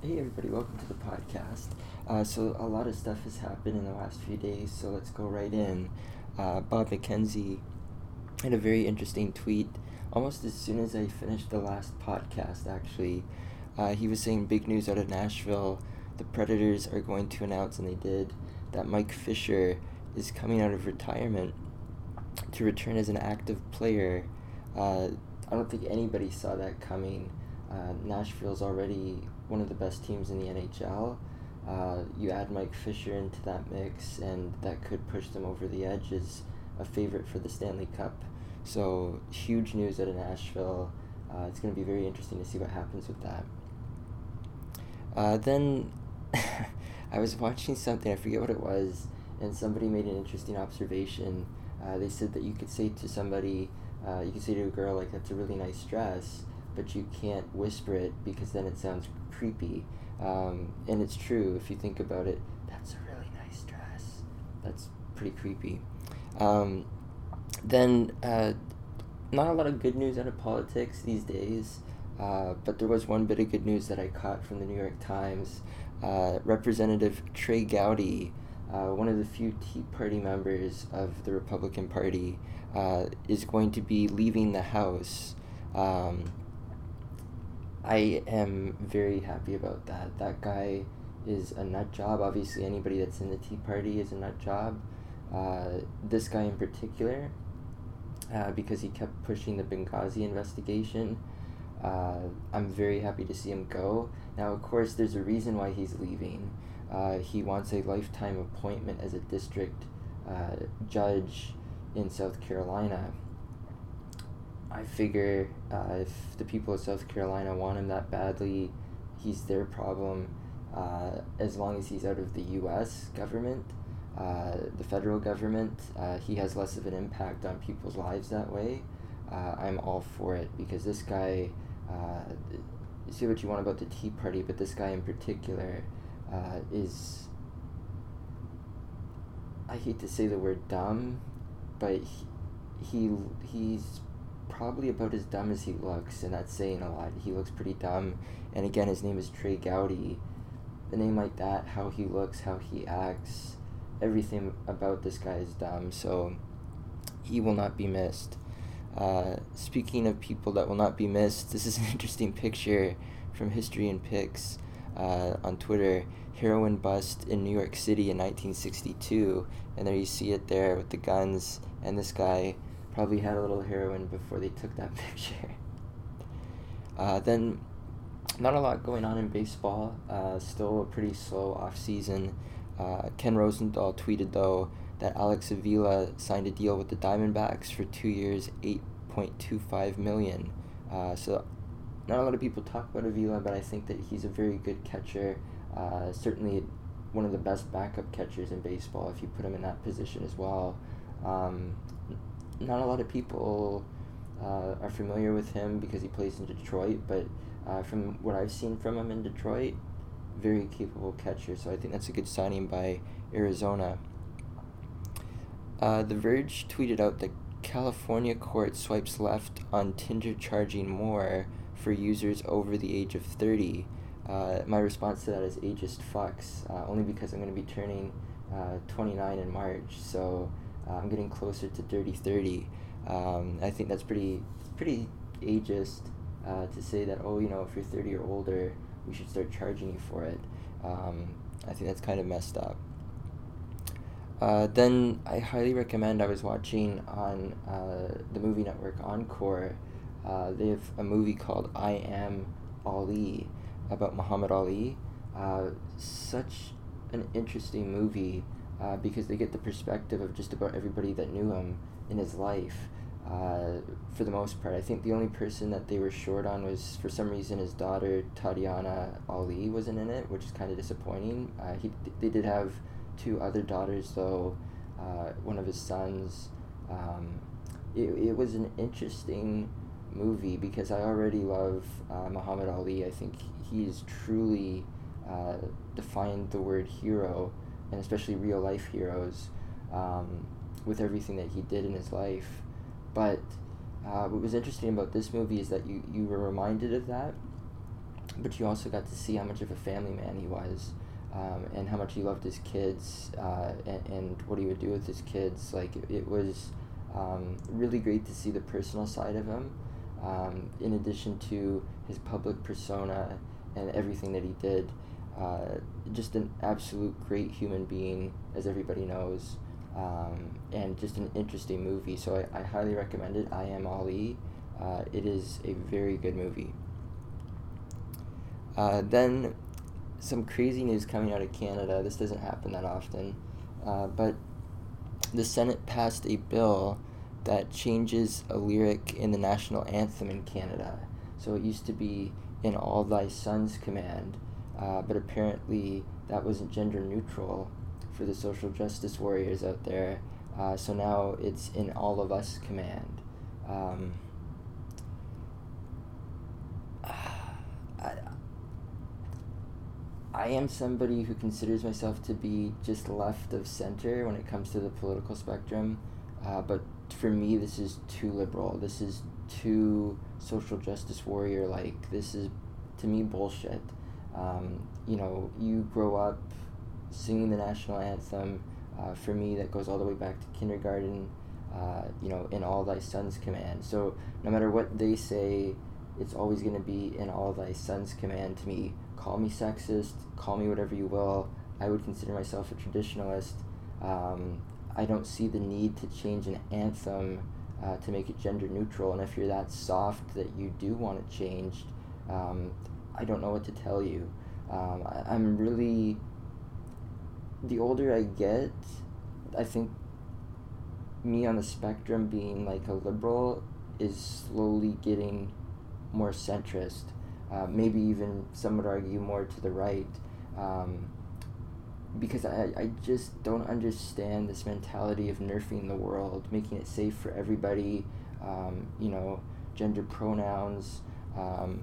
Hey everybody, welcome to the podcast. Uh, so a lot of stuff has happened in the last few days, so let's go right in. Uh, Bob McKenzie had a very interesting tweet almost as soon as I finished the last podcast. Actually, uh, he was saying big news out of Nashville. The Predators are going to announce, and they did, that Mike Fisher is coming out of retirement to return as an active player. Uh, I don't think anybody saw that coming. Uh, Nashville's already one of the best teams in the NHL. Uh, you add Mike Fisher into that mix, and that could push them over the edge as a favorite for the Stanley Cup. So, huge news out of Nashville. Uh, it's going to be very interesting to see what happens with that. Uh, then I was watching something, I forget what it was, and somebody made an interesting observation. Uh, they said that you could say to somebody, uh, you could say to a girl, like, that's a really nice dress, but you can't whisper it because then it sounds creepy. Um, and it's true if you think about it. That's a really nice dress. That's pretty creepy. Um, then, uh, not a lot of good news out of politics these days. Uh, but there was one bit of good news that I caught from the New York Times. Uh, Representative Trey Gowdy, uh, one of the few Tea Party members of the Republican Party, uh, is going to be leaving the House. Um, I am very happy about that. That guy is a nut job. Obviously, anybody that's in the Tea Party is a nut job. Uh, this guy in particular, uh, because he kept pushing the Benghazi investigation. Uh, I'm very happy to see him go. Now, of course, there's a reason why he's leaving. Uh, he wants a lifetime appointment as a district uh, judge in South Carolina. I figure uh, if the people of South Carolina want him that badly, he's their problem. Uh, as long as he's out of the U.S. government, uh, the federal government, uh, he has less of an impact on people's lives that way. Uh, I'm all for it because this guy, uh, say what you want about the Tea Party, but this guy in particular is. I hate to say the word dumb, but he, he he's probably about as dumb as he looks, and that's saying a lot. He looks pretty dumb, and again, his name is Trey Gowdy. A name like that, how he looks, how he acts, everything about this guy is dumb, so he will not be missed. Uh, speaking of people that will not be missed, this is an interesting picture from History In Pics uh, on Twitter. Heroin bust in New York City in 1962, and there you see it there with the guns and this guy probably had a little heroin before they took that picture. Uh, then, not a lot going on in baseball. Uh, still a pretty slow off season. Uh, Ken Rosenthal tweeted though that Alex Avila signed a deal with the Diamondbacks for two years, eight point two five million. Uh, so, not a lot of people talk about Avila, but I think that he's a very good catcher. Uh, certainly, one of the best backup catchers in baseball if you put him in that position as well. Um, not a lot of people uh, are familiar with him because he plays in Detroit, but uh, from what I've seen from him in Detroit, very capable catcher. So I think that's a good signing by Arizona. Uh, the Verge tweeted out that California court swipes left on Tinder charging more for users over the age of 30. Uh, my response to that is ageist fucks, uh, only because I'm going to be turning uh, 29 in March. So I'm getting closer to dirty 30. Um, I think that's pretty pretty ageist uh, to say that oh you know if you're 30 or older we should start charging you for it. Um, I think that's kind of messed up. Uh, then I highly recommend. I was watching on uh, the movie network Encore. Uh, they have a movie called I Am Ali about Muhammad Ali. Uh, such an interesting movie uh, because they get the perspective of just about everybody that knew him in his life. Uh, for the most part, I think the only person that they were short on was for some reason his daughter Tatiana Ali wasn't in it, which is kind of disappointing. Uh, he they did have two other daughters though. Uh, one of his sons. Um, it, it was an interesting movie because I already love uh, Muhammad Ali. I think he's truly uh, defined the word hero and especially real life heroes um, with everything that he did in his life. But uh, what was interesting about this movie is that you, you were reminded of that, but you also got to see how much of a family man he was. Um, and how much he loved his kids uh, and, and what he would do with his kids. Like, it, it was um, really great to see the personal side of him, um, in addition to his public persona and everything that he did. Uh, just an absolute great human being, as everybody knows, um, and just an interesting movie. So I, I highly recommend it. I Am Ali. Uh, it is a very good movie. Uh, then some crazy news coming out of Canada. This doesn't happen that often, uh, but the Senate passed a bill that changes a lyric in the national anthem in Canada. So it used to be in all thy sons command, uh, but apparently that wasn't gender neutral for the social justice warriors out there. Uh, so now it's in all of us command. Um, I, am somebody who considers myself to be just left of center when it comes to the political spectrum, uh, but for me, this is too liberal. This is too social justice warrior like. This is, to me, bullshit. Um, you know, you grow up singing the national anthem. Uh, for me, that goes all the way back to kindergarten. Uh, you know, in all thy sons' command. So no matter what they say, it's always going to be in all thy sons' command to me. Call me sexist, call me whatever you will. I would consider myself a traditionalist. Um, I don't see the need to change an anthem uh, to make it gender neutral. And if you're that soft that you do want it changed, um, I don't know what to tell you. Um, I, I'm really. The older I get, I think me on the spectrum being like a liberal is slowly getting more centrist. Uh, maybe even some would argue more to the right. Um, because I, I just don't understand this mentality of nerfing the world, making it safe for everybody, um, you know, gender pronouns, um,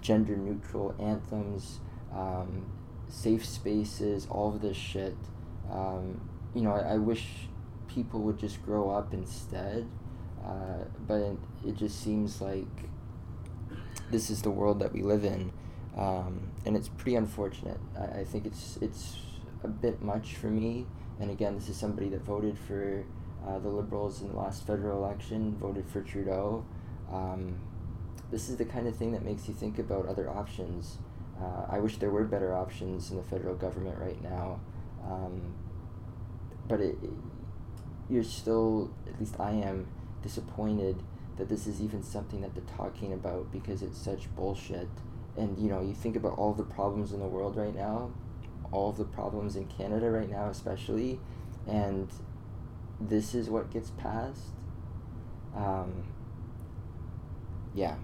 gender neutral anthems, um, safe spaces, all of this shit. Um, you know, I, I wish people would just grow up instead, uh, but it, it just seems like this is the world that we live in. Um, and it's pretty unfortunate. I, I think it's it's a bit much for me. And again, this is somebody that voted for uh, the Liberals in the last federal election, voted for Trudeau. Um, this is the kind of thing that makes you think about other options. Uh, I wish there were better options in the federal government right now. Um, but it, it, you're still, at least I am, disappointed that this is even something that they're talking about because it's such bullshit. And you know, you think about all the problems in the world right now, all the problems in Canada right now, especially, and this is what gets passed. Um, yeah.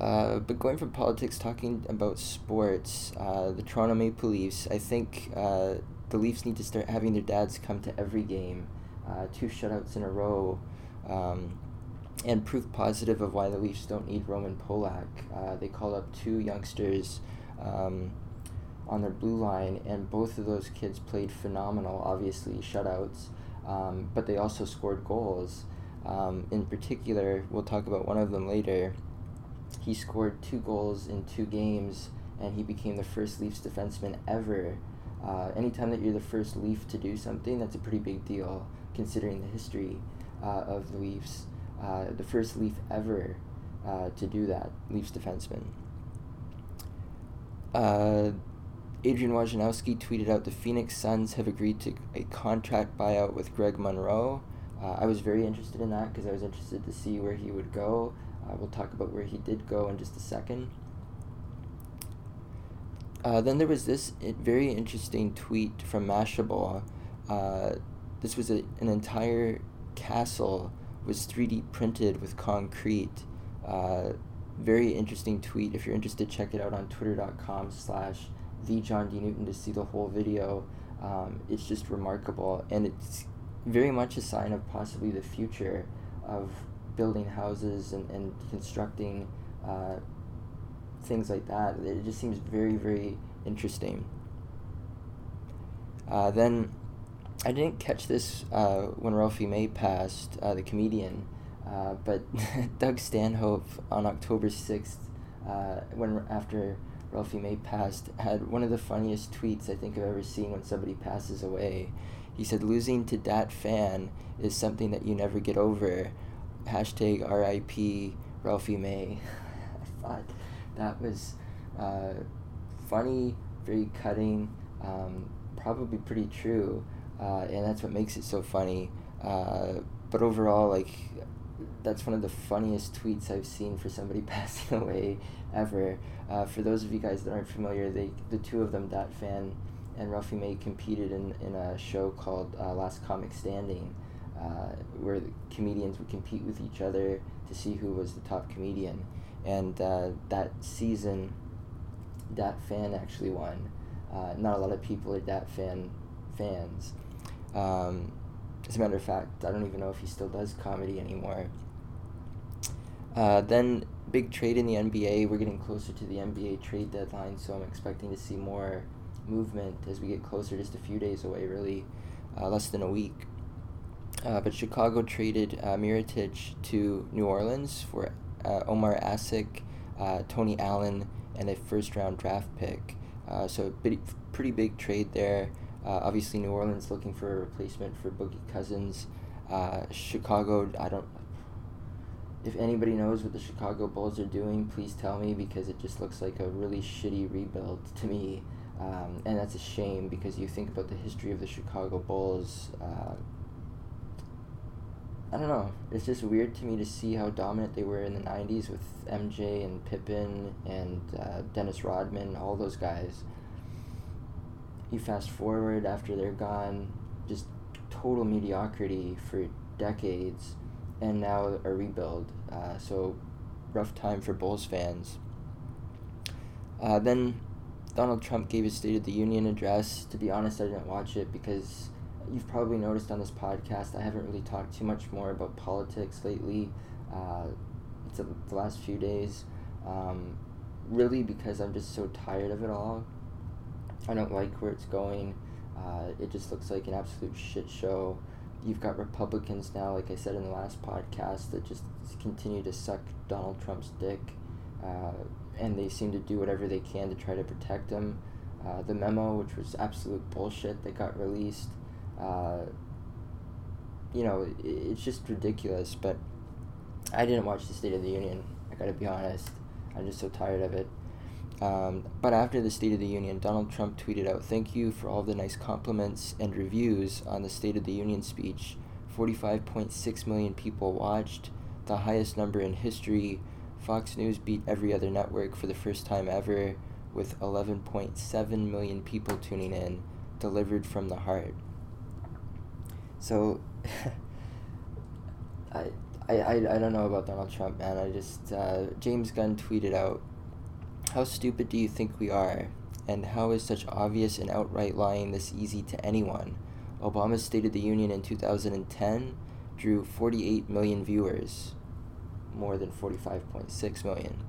Uh, but going from politics, talking about sports, uh, the Toronto Maple Leafs, I think uh, the Leafs need to start having their dads come to every game. Uh, two shutouts in a row. Um, and proof positive of why the Leafs don't need Roman Polak. Uh, they call up two youngsters um, on their blue line, and both of those kids played phenomenal, obviously, shutouts, um, but they also scored goals. Um, in particular, we'll talk about one of them later. He scored two goals in two games, and he became the first Leafs defenseman ever. Uh, anytime that you're the first Leaf to do something, that's a pretty big deal, considering the history uh, of the Leafs. Uh, the first Leaf ever uh, to do that, Leafs defenseman. Uh, Adrian Wojnarowski tweeted out the Phoenix Suns have agreed to a contract buyout with Greg Monroe. Uh, I was very interested in that because I was interested to see where he would go. We'll talk about where he did go in just a second. Uh, then there was this very interesting tweet from Mashable. Uh, this was a, an entire castle was 3D printed with concrete. Uh, very interesting tweet. If you're interested, check it out on twitter.com slash the to see the whole video. Um, it's just remarkable, and it's very much a sign of possibly the future of building houses and, and constructing uh, things like that. It just seems very, very interesting. Uh, then I didn't catch this uh, when Ralphie May passed, uh, the comedian, uh, but Doug Stanhope on October 6th uh, when after Ralphie May passed, had one of the funniest tweets I think I've ever seen when somebody passes away. He said, "Losing to Dat Phan is something that you never get over." Hashtag R.I.P. Ralphie May. I thought that was uh, funny, very cutting, um, probably pretty true, uh, and that's what makes it so funny. Uh, but overall, like that's one of the funniest tweets I've seen for somebody passing away ever. Uh, for those of you guys that aren't familiar, they the two of them, Dat Phan and Ralphie May, competed in, in a show called uh, Last Comic Standing, uh, where comedians would compete with each other to see who was the top comedian. And uh, that season, Dat Phan actually won. Uh, not a lot of people are Dat Phan fans. Um, as a matter of fact, I don't even know if he still does comedy anymore. Uh, then big trade in the NBA. We're getting closer to the NBA trade deadline, so I'm expecting to see more movement as we get closer. Just a few days away, really, uh, less than a week. Uh, but Chicago traded uh, Mirotic to New Orleans for uh, Omer Asik, uh, Tony Allen, and a first round draft pick. Uh, so pretty, pretty big trade there. Uh, obviously, New Orleans looking for a replacement for Boogie Cousins. Uh, Chicago, I don't. If anybody knows what the Chicago Bulls are doing, please tell me because it just looks like a really shitty rebuild to me. Um, and that's a shame because you think about the history of the Chicago Bulls. Uh, I don't know. It's just weird to me to see how dominant they were in the 90s with MJ and Pippen and uh, Dennis Rodman, all those guys you fast forward after they're gone, just total mediocrity for decades, and now a rebuild. Uh, so, rough time for Bulls fans. Uh, then Donald Trump gave his State of the Union address. To be honest, I didn't watch it because you've probably noticed on this podcast I haven't really talked too much more about politics lately. Uh, it's a, the last few days. Um, really, because I'm just so tired of it all. I don't like where it's going. Uh, it just looks like an absolute shit show. You've got Republicans now, like I said in the last podcast, that just continue to suck Donald Trump's dick, uh, and they seem to do whatever they can to try to protect him. Uh, the memo, which was absolute bullshit, that got released. Uh, you know, it, it's just ridiculous. But I didn't watch the State of the Union. I gotta be honest. I'm just so tired of it. Um, but after the State of the Union, Donald Trump tweeted out, Thank you for all the nice compliments and reviews on the State of the Union speech. 45.6 million people watched, the highest number in history. Fox News beat every other network for the first time ever, with 11.7 million people tuning in, delivered from the heart. So, I, I, I, I don't know about Donald Trump, man. I just, uh, James Gunn tweeted out, how stupid do you think we are? And how is such obvious and outright lying this easy to anyone? Obama's State of the Union in 2010 drew 48 million viewers, more than 45.6 million.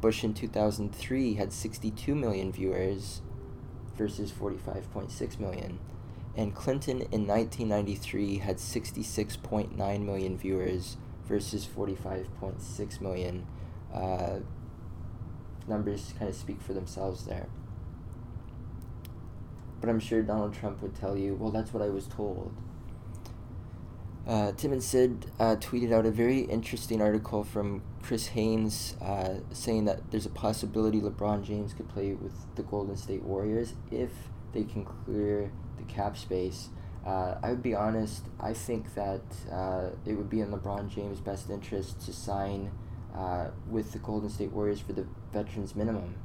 Bush in 2003 had 62 million viewers versus 45.6 million. And Clinton in 1993 had 66.9 million viewers versus 45.6 million. Uh, numbers kind of speak for themselves there. But I'm sure Donald Trump would tell you, well, that's what I was told. Uh, Tim and Sid uh, tweeted out a very interesting article from Chris Haynes uh, saying that there's a possibility LeBron James could play with the Golden State Warriors if they can clear the cap space. Uh, I would be honest, I think that uh, it would be in LeBron James' best interest to sign uh, with the Golden State Warriors for the veterans minimum.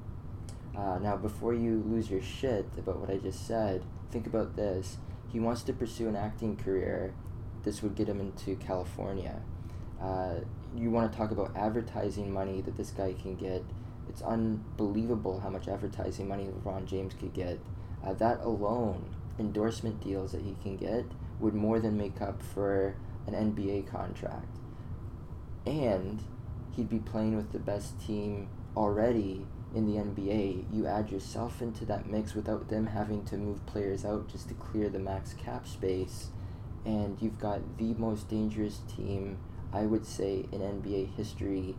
Uh, now, before you lose your shit about what I just said, think about this. He wants to pursue an acting career. This would get him into California. Uh, you want to talk about advertising money that this guy can get. It's unbelievable how much advertising money LeBron James could get. Uh, that alone, endorsement deals that he can get, would more than make up for an NBA contract. And he'd be playing with the best team already in the NBA. You add yourself into that mix without them having to move players out just to clear the max cap space. And you've got the most dangerous team, I would say, in NBA history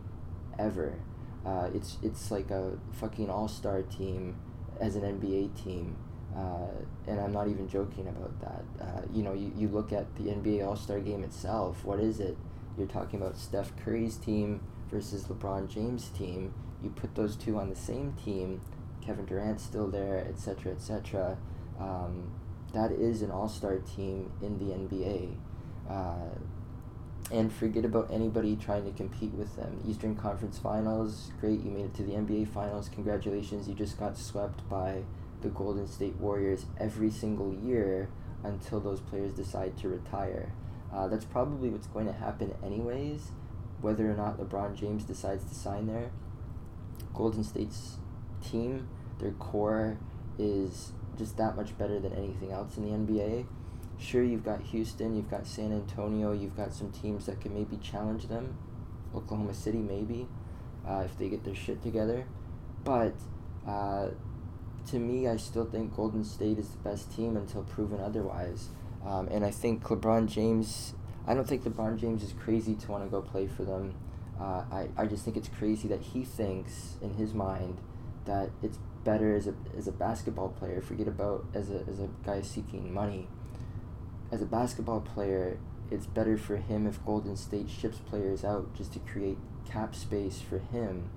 ever. Uh, it's it's like a fucking all star team as an NBA team. Uh, and I'm not even joking about that. Uh, you know, you, you look at the NBA All Star game itself, what is it? You're talking about Steph Curry's team versus LeBron James' team. You put those two on the same team, Kevin Durant's still there, etc., etc. Um, that is an all star team in the NBA. Uh, and forget about anybody trying to compete with them. Eastern Conference Finals, great, you made it to the NBA Finals. Congratulations, you just got swept by the Golden State Warriors every single year until those players decide to retire. Uh, that's probably what's going to happen, anyways, whether or not LeBron James decides to sign there. Golden State's team, their core is just that much better than anything else in the NBA. Sure, you've got Houston, you've got San Antonio, you've got some teams that can maybe challenge them. Oklahoma City, maybe, uh, if they get their shit together. But uh, to me, I still think Golden State is the best team until proven otherwise. Um, and I think LeBron James, I don't think LeBron James is crazy to want to go play for them. Uh, I, I just think it's crazy that he thinks in his mind that it's better as a, as a basketball player, forget about as a, as a guy seeking money. As a basketball player, it's better for him if Golden State ships players out just to create cap space for him.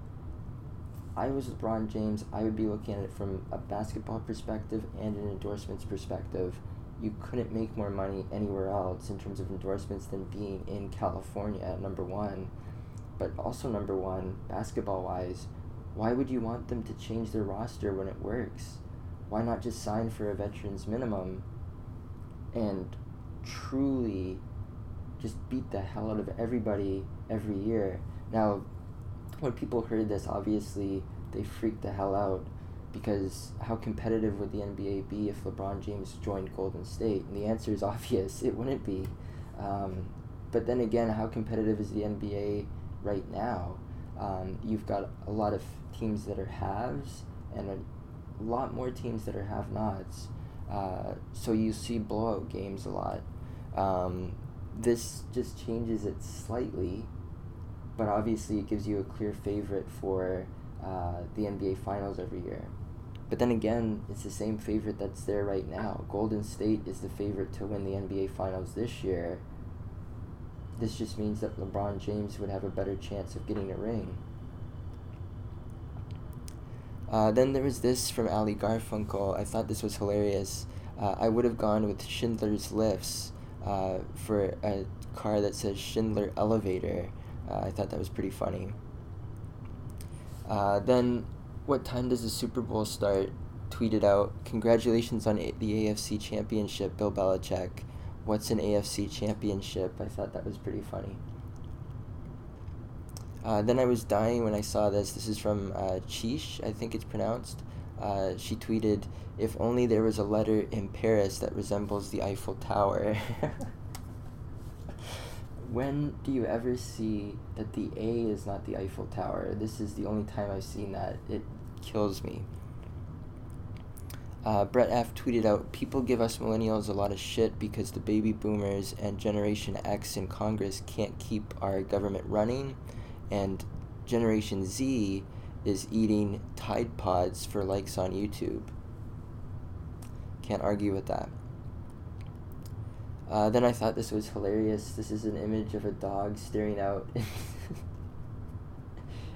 I was LeBron James, I would be looking at it from a basketball perspective and an endorsements perspective. You couldn't make more money anywhere else in terms of endorsements than being in California at number one. But also, number one, basketball wise, why would you want them to change their roster when it works? Why not just sign for a veteran's minimum and truly just beat the hell out of everybody every year? Now, when people heard this, obviously they freaked the hell out because how competitive would the NBA be if LeBron James joined Golden State? And the answer is obvious it wouldn't be. Um, but then again, how competitive is the NBA right now? Um, you've got a lot of teams that are haves and a lot more teams that are have nots. Uh, so you see blowout games a lot. Um, this just changes it slightly, but obviously it gives you a clear favorite for uh, the NBA Finals every year. But then again, it's the same favorite that's there right now. Golden State is the favorite to win the NBA Finals this year. This just means that LeBron James would have a better chance of getting a ring. Uh, then there was this from Ali Garfunkel. I thought this was hilarious. Uh, I would have gone with Schindler's Lifts uh, for a car that says Schindler Elevator. Uh, I thought that was pretty funny. Uh, then, what time does the Super Bowl start? Tweeted out, Congratulations on a- the AFC Championship, Bill Belichick. What's an AFC Championship? I thought that was pretty funny. Uh, then I was dying when I saw this. This is from uh, Chiche, I think it's pronounced. Uh, she tweeted, If only there was a letter in Paris that resembles the Eiffel Tower. when do you ever see that the A is not the Eiffel Tower? This is the only time I've seen that. It kills me. Uh, Brett F tweeted out, People give us millennials a lot of shit because the baby boomers and Generation X in Congress can't keep our government running and Generation Z is eating Tide Pods for likes on YouTube. Can't argue with that. Uh, then I thought this was hilarious. This is an image of a dog staring out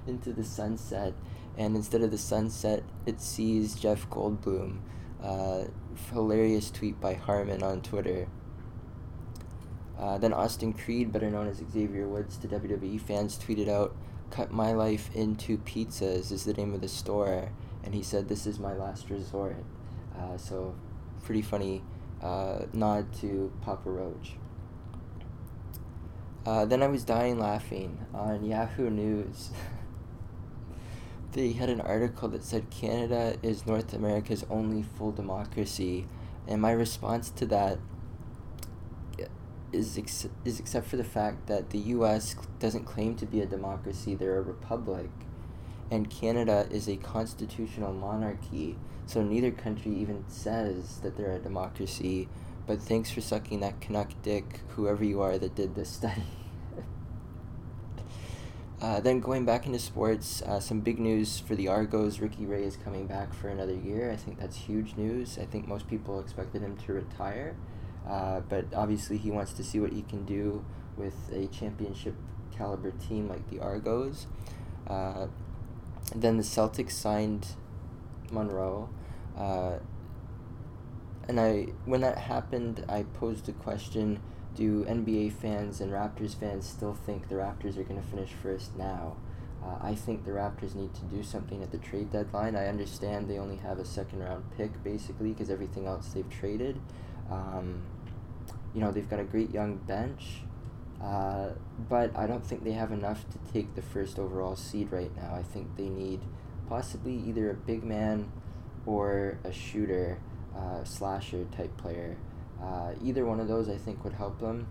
into the sunset, and instead of the sunset, it sees Jeff Goldblum. Uh, hilarious tweet by Harmon on Twitter. Uh, then Austin Creed, better known as Xavier Woods to WWE fans, tweeted out, Cut my life into pizzas is the name of the store. And he said, This is my last resort. Uh, so, pretty funny uh, nod to Papa Roach. Uh, then I was dying laughing on Yahoo News. they had an article that said Canada is North America's only full democracy. And my response to that is ex- is except for the fact that the U.S. doesn't claim to be a democracy; they're a republic, and Canada is a constitutional monarchy. So neither country even says that they're a democracy. But thanks for sucking that Canuck dick, whoever you are that did this study. Uh, then going back into sports, uh, some big news for the Argos. Ricky Ray is coming back for another year. I think that's huge news. I think most people expected him to retire, uh, but obviously he wants to see what he can do with a championship caliber team like the Argos. Then the Celtics signed Monroe. Uh, and I, when that happened, I posed a question do NBA fans and Raptors fans still think the Raptors are going to finish first now? Uh, I think the Raptors need to do something at the trade deadline. I understand they only have a second round pick basically because everything else they've traded. Um, you know, they've got a great young bench, uh, but I don't think they have enough to take the first overall seed right now. I think they need possibly either a big man or a shooter, uh, slasher type player. Uh, either one of those I think would help them.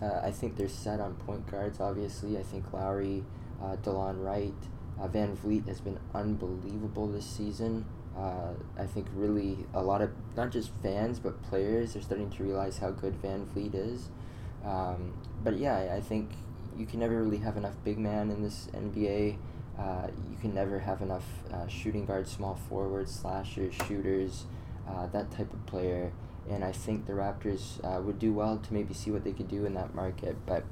Uh, I think they're set on point guards, obviously. I think Lowry, uh, Delon Wright, uh, VanVleet has been unbelievable this season. Uh, I think really a lot of, not just fans, but players are starting to realize how good VanVleet is. Um, but yeah, I, I think you can never really have enough big man in this NBA. Uh, you can never have enough uh, shooting guards, small forwards, slashers, shooters, uh, that type of player and I think the Raptors uh, would do well to maybe see what they could do in that market. But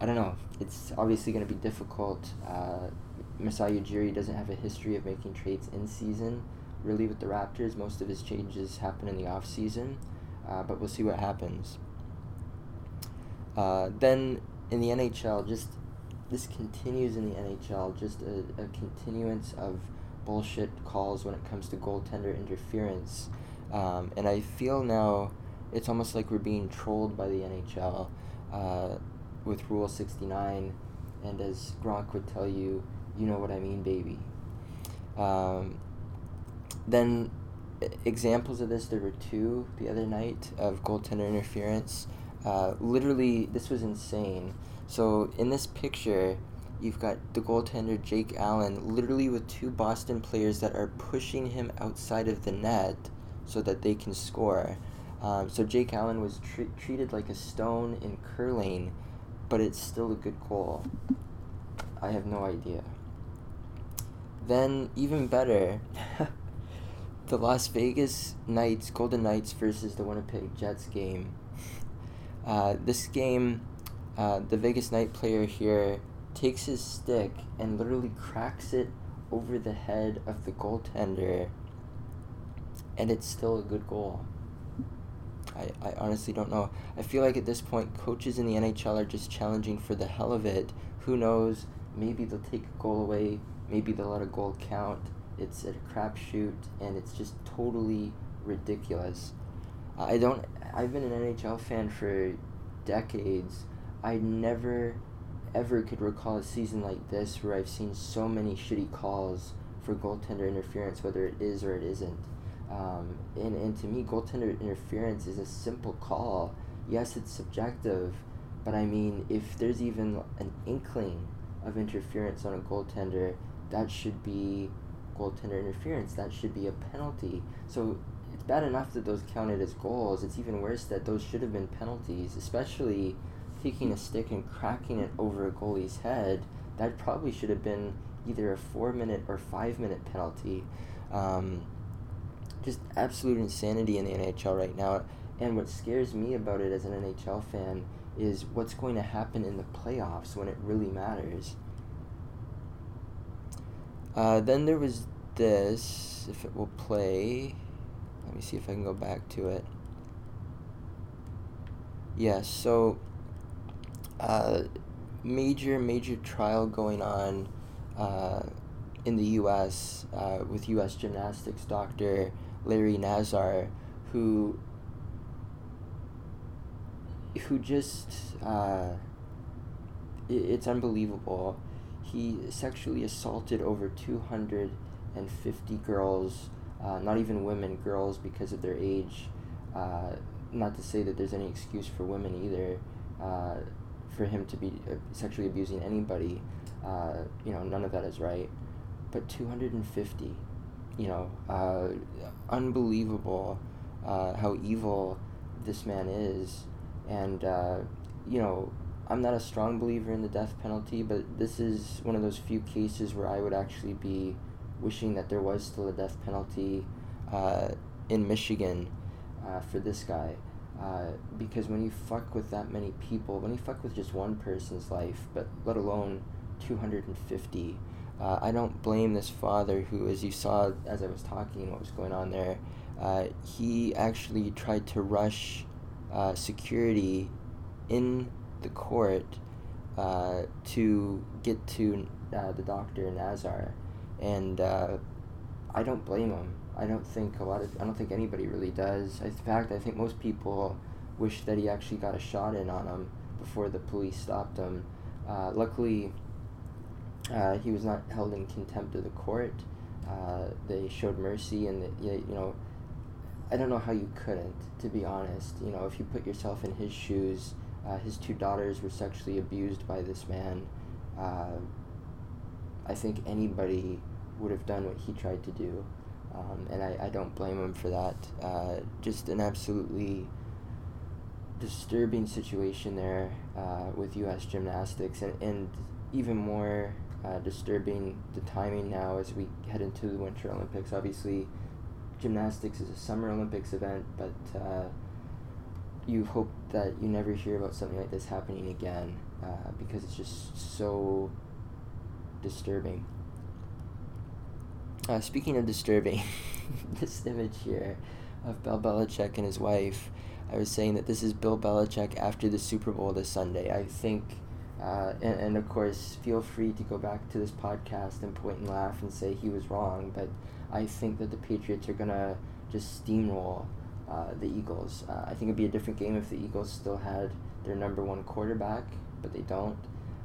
I don't know. It's obviously going to be difficult. Uh, Masai Ujiri doesn't have a history of making trades in season. Really, with the Raptors, most of his changes happen in the off season. Uh, but we'll see what happens. Uh, then in the NHL, just this continues in the NHL. Just a, a continuance of bullshit calls when it comes to goaltender interference. Um, and I feel now it's almost like we're being trolled by the NHL uh, with Rule 69. And as Gronk would tell you, you know what I mean, baby. Um, then examples of this, there were two the other night of goaltender interference. Uh, literally, this was insane. So in this picture, you've got the goaltender Jake Allen literally with two Boston players that are pushing him outside of the net so that they can score. Um, so Jake Allen was tre- treated like a stone in curling, but it's still a good goal. I have no idea. Then, even better, the Las Vegas Knights, Golden Knights versus the Winnipeg Jets game. Uh, this game, uh, the Vegas Knight player here takes his stick and literally cracks it over the head of the goaltender and it's still a good goal. I, I honestly don't know. I feel like at this point, coaches in the NHL are just challenging for the hell of it. Who knows? Maybe they'll take a goal away. Maybe they'll let a goal count. It's a crapshoot, and it's just totally ridiculous. I don't. I've been an NHL fan for decades. I never, ever could recall a season like this where I've seen so many shitty calls for goaltender interference, whether it is or it isn't. Um, and, and to me, goaltender interference is a simple call. Yes, it's subjective, but I mean, if there's even an inkling of interference on a goaltender, that should be goaltender interference. That should be a penalty. So it's bad enough that those counted as goals. It's even worse that those should have been penalties, especially taking a stick and cracking it over a goalie's head. That probably should have been either a four minute or five minute penalty. Um, just absolute insanity in the NHL right now. And what scares me about it as an NHL fan is what's going to happen in the playoffs when it really matters. Uh, then there was this, if it will play. Let me see if I can go back to it. Yes, yeah, so uh, major, major trial going on uh, in the U.S. Uh, with U.S. gymnastics doctor Larry Nassar, who who just uh, it, it's unbelievable. He sexually assaulted over two hundred and fifty girls, uh, not even women, girls because of their age. Uh, not to say that there's any excuse for women either, uh, for him to be uh, sexually abusing anybody. Uh, you know, none of that is right. But two hundred and fifty you know, uh, unbelievable how evil this man is. And, you know, I'm not a strong believer in the death penalty, but this is one of those few cases where I would actually be wishing that there was still a death penalty uh, in Michigan uh, for this guy. Uh, because when you fuck with that many people, when you fuck with just one person's life, but let alone 250, uh, I don't blame this father who, as you saw as I was talking, what was going on there, uh, he actually tried to rush uh, security in the court uh, to get to uh, the doctor Nassar, and uh, I don't blame him. I don't think a lot of I don't think anybody really does. In fact, I think most people wish that he actually got a shot in on him before the police stopped him. Uh, luckily, uh, he was not held in contempt of the court. Uh, they showed mercy, and the, you know, I don't know how you couldn't, to be honest. You know, if you put yourself in his shoes, uh, his two daughters were sexually abused by this man. Uh, I think anybody would have done what he tried to do. Um, and I, I don't blame him for that. Uh, just an absolutely disturbing situation there uh, with U.S. gymnastics, and, and even more uh, disturbing the timing now as we head into the Winter Olympics. Obviously, gymnastics is a Summer Olympics event, but uh, you hope that you never hear about something like this happening again uh, because it's just so disturbing. Uh, speaking of disturbing, this image here of Bill Belichick and his wife, I was saying that this is Bill Belichick after the Super Bowl this Sunday. I think, uh, and, and of course, feel free to go back to this podcast and point and laugh and say he was wrong, but I think that the Patriots are going to just steamroll uh, the Eagles. Uh, I think it'd be a different game if the Eagles still had their number one quarterback, but they don't.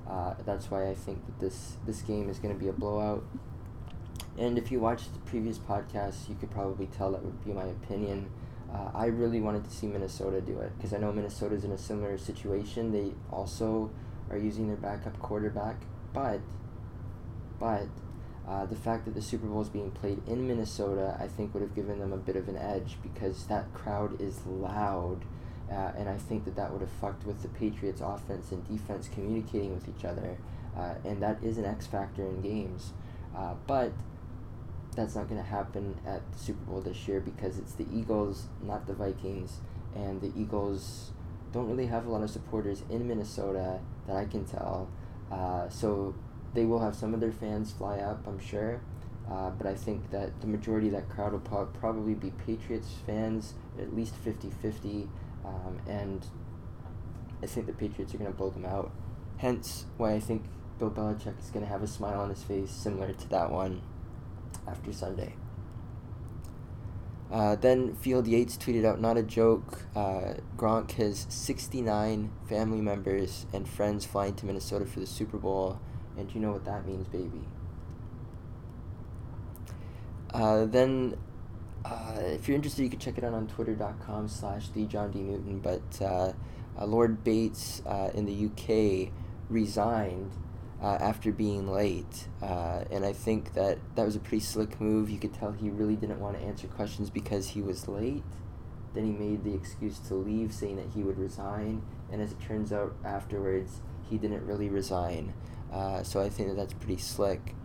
Uh, that's why I think that this this game is going to be a blowout. And if you watched the previous podcast, you could probably tell that would be my opinion. Uh, I really wanted to see Minnesota do it because I know Minnesota's in a similar situation. They also are using their backup quarterback, but but uh, the fact that the Super Bowl is being played in Minnesota, I think, would have given them a bit of an edge because that crowd is loud. Uh, and I think that that would have fucked with the Patriots' offense and defense communicating with each other. Uh, and that is an X factor in games. Uh, but that's not going to happen at the Super Bowl this year because it's the Eagles, not the Vikings. And the Eagles don't really have a lot of supporters in Minnesota that I can tell. Uh, so they will have some of their fans fly up, I'm sure. Uh, but I think that the majority of that crowd will pro- probably be Patriots fans, at least 50 50. Um, and I think the Patriots are going to blow them out. Hence, why I think Bill Belichick is going to have a smile on his face similar to that one after Sunday. Uh, then Field Yates tweeted out, not a joke. Uh, Gronk has 69 family members and friends flying to Minnesota for the Super Bowl. And you know what that means, baby. Uh, then, uh, if you're interested, you can check it out on twitter.com slash the John D. Newton. But uh, uh Lord Bates in the UK resigned uh, after being late. and I think that that was a pretty slick move. You could tell he really didn't want to answer questions because he was late. Then he made the excuse to leave, saying that he would resign. And as it turns out afterwards, he didn't really resign. Uh, so I think that that's pretty slick.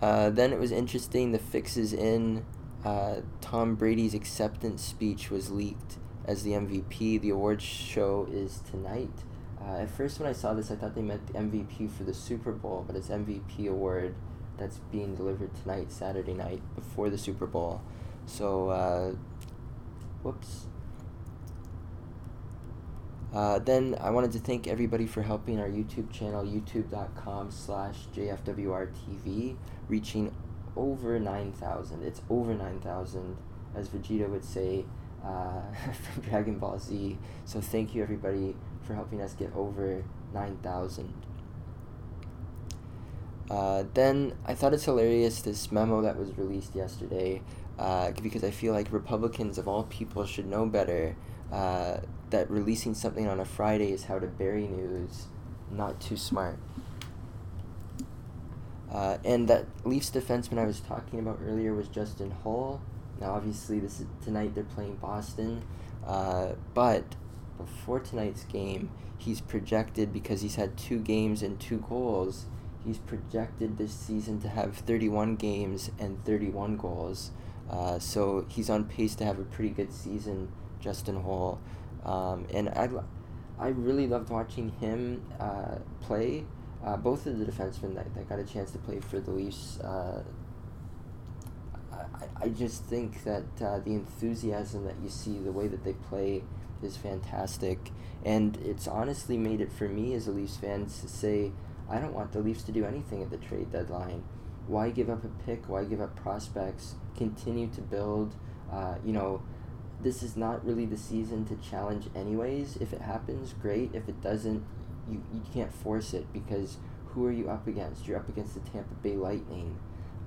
Uh, then it was interesting. The fixes in uh, Tom Brady's acceptance speech was leaked as the MVP. The awards show is tonight. Uh, at first, when I saw this, I thought they meant the MVP for the Super Bowl, but it's MVP award that's being delivered tonight, Saturday night, before the Super Bowl. So, uh, whoops. Uh, then I wanted to thank everybody for helping our YouTube channel, youtube.com slash JFWRTV, reaching over 9,000. It's over 9,000, as Vegeta would say uh, from Dragon Ball Z. So thank you everybody for helping us get over 9,000. Uh, then I thought it's hilarious this memo that was released yesterday uh, because I feel like Republicans of all people should know better uh, that releasing something on a Friday is how to bury news, not too smart. Uh, and that Leafs defenseman I was talking about earlier was Justin Holl. Now, obviously, this is tonight they're playing Boston, uh, but before tonight's game, he's projected because he's had two games and two goals. He's projected this season to have 31 games and 31 goals. Uh, so he's on pace to have a pretty good season, Justin Holl. Um, and I, I really loved watching him uh, play. Uh, both of the defensemen that, that got a chance to play for the Leafs uh, I, I just think that uh, the enthusiasm that you see, the way that they play, is fantastic. And it's honestly made it for me as a Leafs fan to say, I don't want the Leafs to do anything at the trade deadline. Why give up a pick? Why give up prospects? Continue to build. Uh, you know, this is not really the season to challenge, anyways. If it happens, great. If it doesn't, you, you can't force it because who are you up against? You're up against the Tampa Bay Lightning.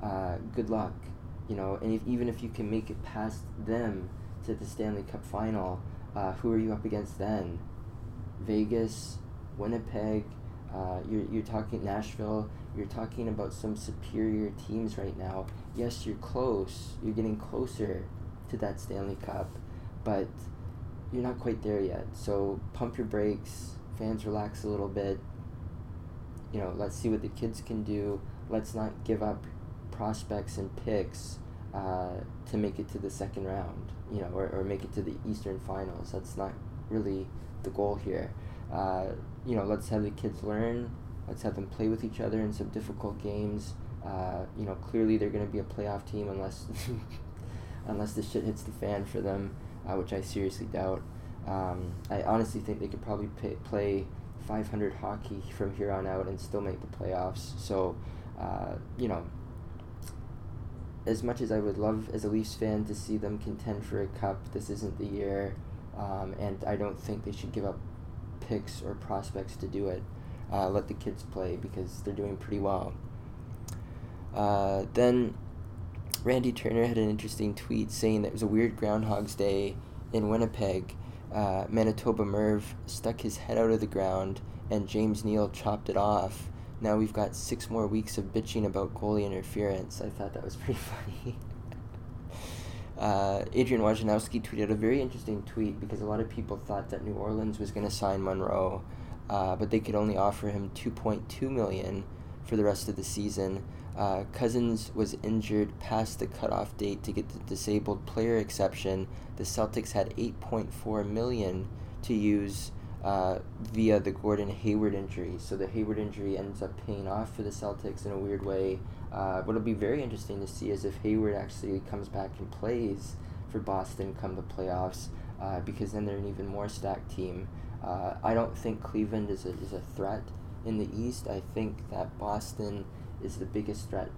Uh, good luck you know, and if, even if you can make it past them to the Stanley Cup final, uh, who are you up against then? Vegas, Winnipeg, uh, you're, you're talking Nashville, you're talking about some superior teams right now. Yes, you're close, you're getting closer to that Stanley Cup, but you're not quite there yet. So pump your brakes, fans relax a little bit. You know, let's see what the kids can do. Let's not give up prospects and picks uh, to make it to the second round, you know, or, or make it to the Eastern Finals. That's not really the goal here. Uh, you know, let's have the kids learn. Let's have them play with each other in some difficult games. Uh, you know, clearly they're going to be a playoff team unless unless the shit hits the fan for them, uh, which I seriously doubt. Um, I honestly think they could probably pay, play 500 hockey from here on out and still make the playoffs. So, uh, you know, as much as I would love as a Leafs fan to see them contend for a cup, this isn't the year, um, and I don't think they should give up picks or prospects to do it. Uh, let the kids play because they're doing pretty well. Uh, then Randy Turner had an interesting tweet saying that it was a weird Groundhog's Day in Winnipeg. Uh, Manitoba Merv stuck his head out of the ground and James Neal chopped it off now we've got six more weeks of bitching about goalie interference. I thought that was pretty funny. uh, Adrian Wojnarowski tweeted a very interesting tweet because a lot of people thought that New Orleans was going to sign Monroe, uh, but they could only offer him 2.2 million for the rest of the season. Uh, Cousins was injured past the cutoff date to get the disabled player exception. The Celtics had 8.4 million to use uh, via the Gordon Hayward injury. So the Hayward injury ends up paying off for the Celtics in a weird way. Uh, what will be very interesting to see is if Hayward actually comes back and plays for Boston come the playoffs, uh, because then they're an even more stacked team. Uh, I don't think Cleveland is a, is a threat in the East. I think that Boston is the biggest threat.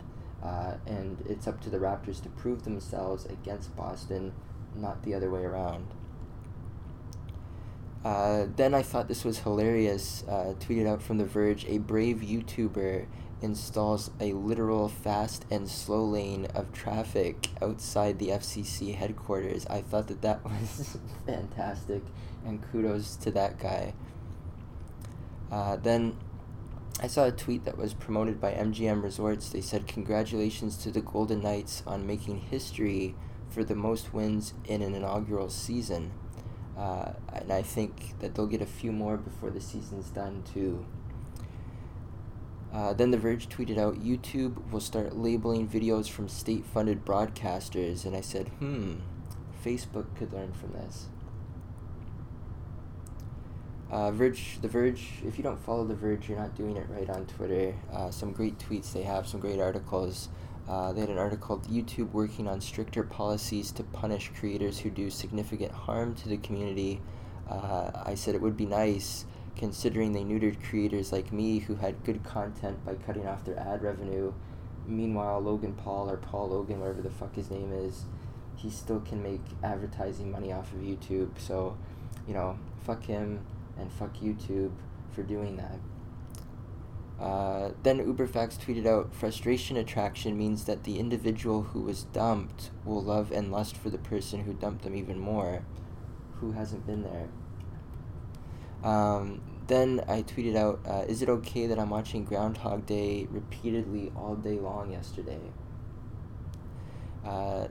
Uh, and it's up to the Raptors to prove themselves against Boston, not the other way around. Uh, then I thought this was hilarious. Uh, tweeted out from The Verge a brave YouTuber installs a literal fast and slow lane of traffic outside the FCC headquarters. I thought that that was fantastic, and kudos to that guy. Uh, then I saw a tweet that was promoted by MGM Resorts. They said, Congratulations to the Golden Knights on making history for the most wins in an inaugural season. Uh, and I think that they'll get a few more before the season's done, too. Uh, then The Verge tweeted out YouTube will start labeling videos from state funded broadcasters, and I said, hmm, Facebook could learn from this. Uh, Verge, The Verge, if you don't follow The Verge, you're not doing it right on Twitter. Uh, some great tweets they have, some great articles. Uh, they had an article called YouTube working on stricter policies to punish creators who do significant harm to the community. Uh, I said it would be nice considering they neutered creators like me who had good content by cutting off their ad revenue. Meanwhile, Logan Paul or Paul Logan, whatever the fuck his name is, he still can make advertising money off of YouTube. So, you know, fuck him and fuck YouTube for doing that. Uh, then UberFacts tweeted out frustration attraction means that the individual who was dumped will love and lust for the person who dumped them even more. Who hasn't been there? Um, then I tweeted out, uh, Is it okay that I'm watching Groundhog Day repeatedly all day long yesterday? Uh,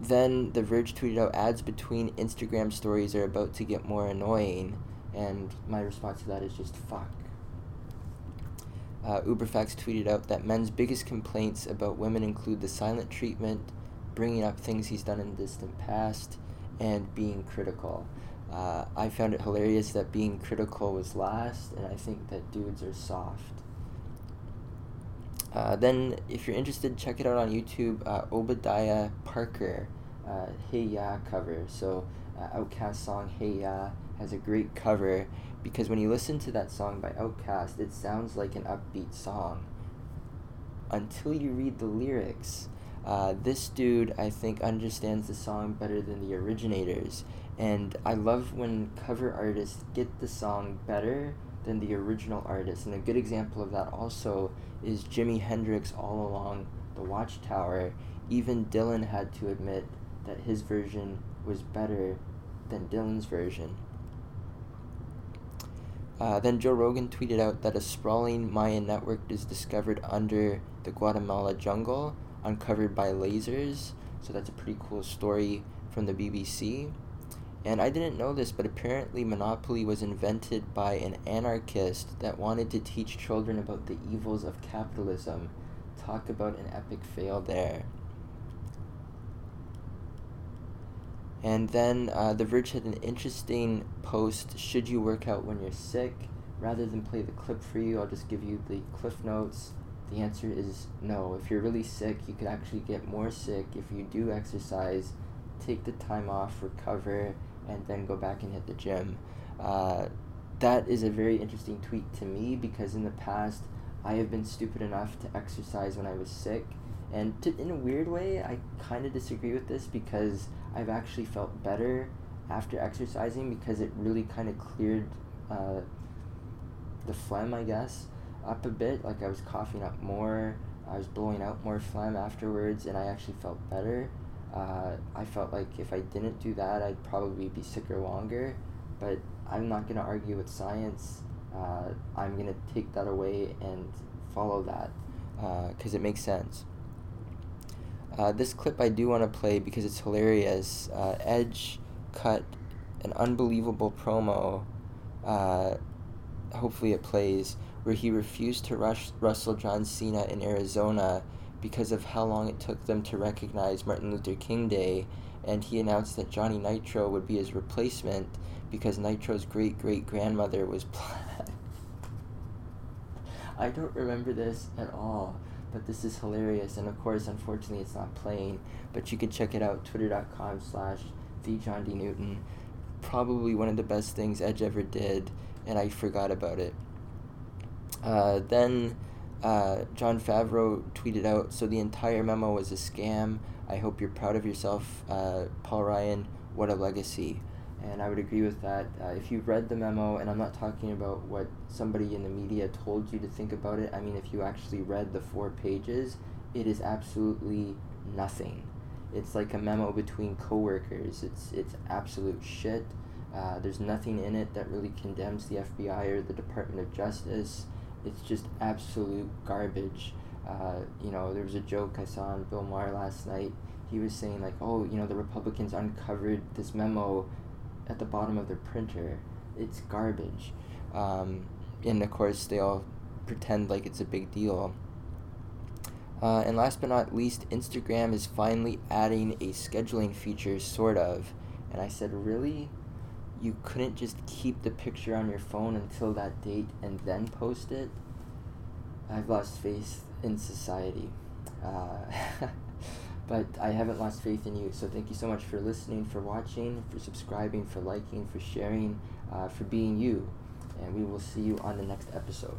then The Verge tweeted out ads between Instagram stories are about to get more annoying, and my response to that is just fuck. Uh, UberFacts tweeted out that men's biggest complaints about women include the silent treatment, bringing up things he's done in the distant past, and being critical. Uh, I found it hilarious that being critical was last, and I think that dudes are soft. Uh, then, if you're interested, check it out on YouTube. Uh, Obadiah Parker, uh, Hey Ya cover. So, uh, OutKast song Hey Ya has a great cover because when you listen to that song by OutKast, it sounds like an upbeat song until you read the lyrics. Uh, this dude, I think, understands the song better than the originators. And I love when cover artists get the song better than the original artist. And a good example of that also is Jimi Hendrix All Along the Watchtower. Even Dylan had to admit that his version was better than Dylan's version. Uh, then Joe Rogan tweeted out that a sprawling Mayan network is discovered under the Guatemala jungle, uncovered by lasers. So that's a pretty cool story from the BBC. And I didn't know this, but apparently Monopoly was invented by an anarchist that wanted to teach children about the evils of capitalism. Talk about an epic fail there. And then uh, The Verge had an interesting post Should you work out when you're sick? Rather than play the clip for you, I'll just give you the cliff notes. The answer is no. If you're really sick, you could actually get more sick if you do exercise, take the time off, recover, and then go back and hit the gym. Uh, that is a very interesting tweet to me because in the past, I have been stupid enough to exercise when I was sick. And to, in a weird way, I kind of disagree with this because I've actually felt better after exercising because it really kind of cleared uh, the phlegm, I guess, up a bit. Like I was coughing up more, I was blowing out more phlegm afterwards, and I actually felt better. Uh, I felt like if I didn't do that, I'd probably be sicker longer. But I'm not going to argue with science. Uh, I'm going to take that away and follow that because uh, it makes sense. Uh, this clip I do want to play because it's hilarious. Uh, Edge cut an unbelievable promo. Uh, hopefully, it plays where he refused to rush Russell John Cena in Arizona because of how long it took them to recognize Martin Luther King Day, and he announced that Johnny Nitro would be his replacement because Nitro's great great grandmother was black. I don't remember this at all but this is hilarious. And of course unfortunately it's not playing but you can check it out twitter.com slash the john d newton probably one of the best things edge ever did and i forgot about it. Uh, then uh, jon favreau tweeted out so the entire memo was a scam. I hope you're proud of yourself uh, paul ryan. What a legacy and I would agree with that. Uh, if you've read the memo, and I'm not talking about what somebody in the media told you to think about it, I mean, if you actually read the four pages, it is absolutely nothing. It's like a memo between coworkers. It's it's absolute shit. Uh, there's nothing in it that really condemns the FBI or the Department of Justice. It's just absolute garbage. Uh, you know, there was a joke I saw on Bill Maher last night. He was saying like, "Oh, you know, the Republicans uncovered this memo at the bottom of their printer. It's garbage. Um, and of course, they all pretend like it's a big deal. Uh, and last but not least, Instagram is finally adding a scheduling feature, sort of. And I said, really? You couldn't just keep the picture on your phone until that date and then post it? I've lost faith in society. Uh, But I haven't lost faith in you. So thank you so much for listening, for watching, for subscribing, for liking, for sharing, uh, for being you. And we will see you on the next episode.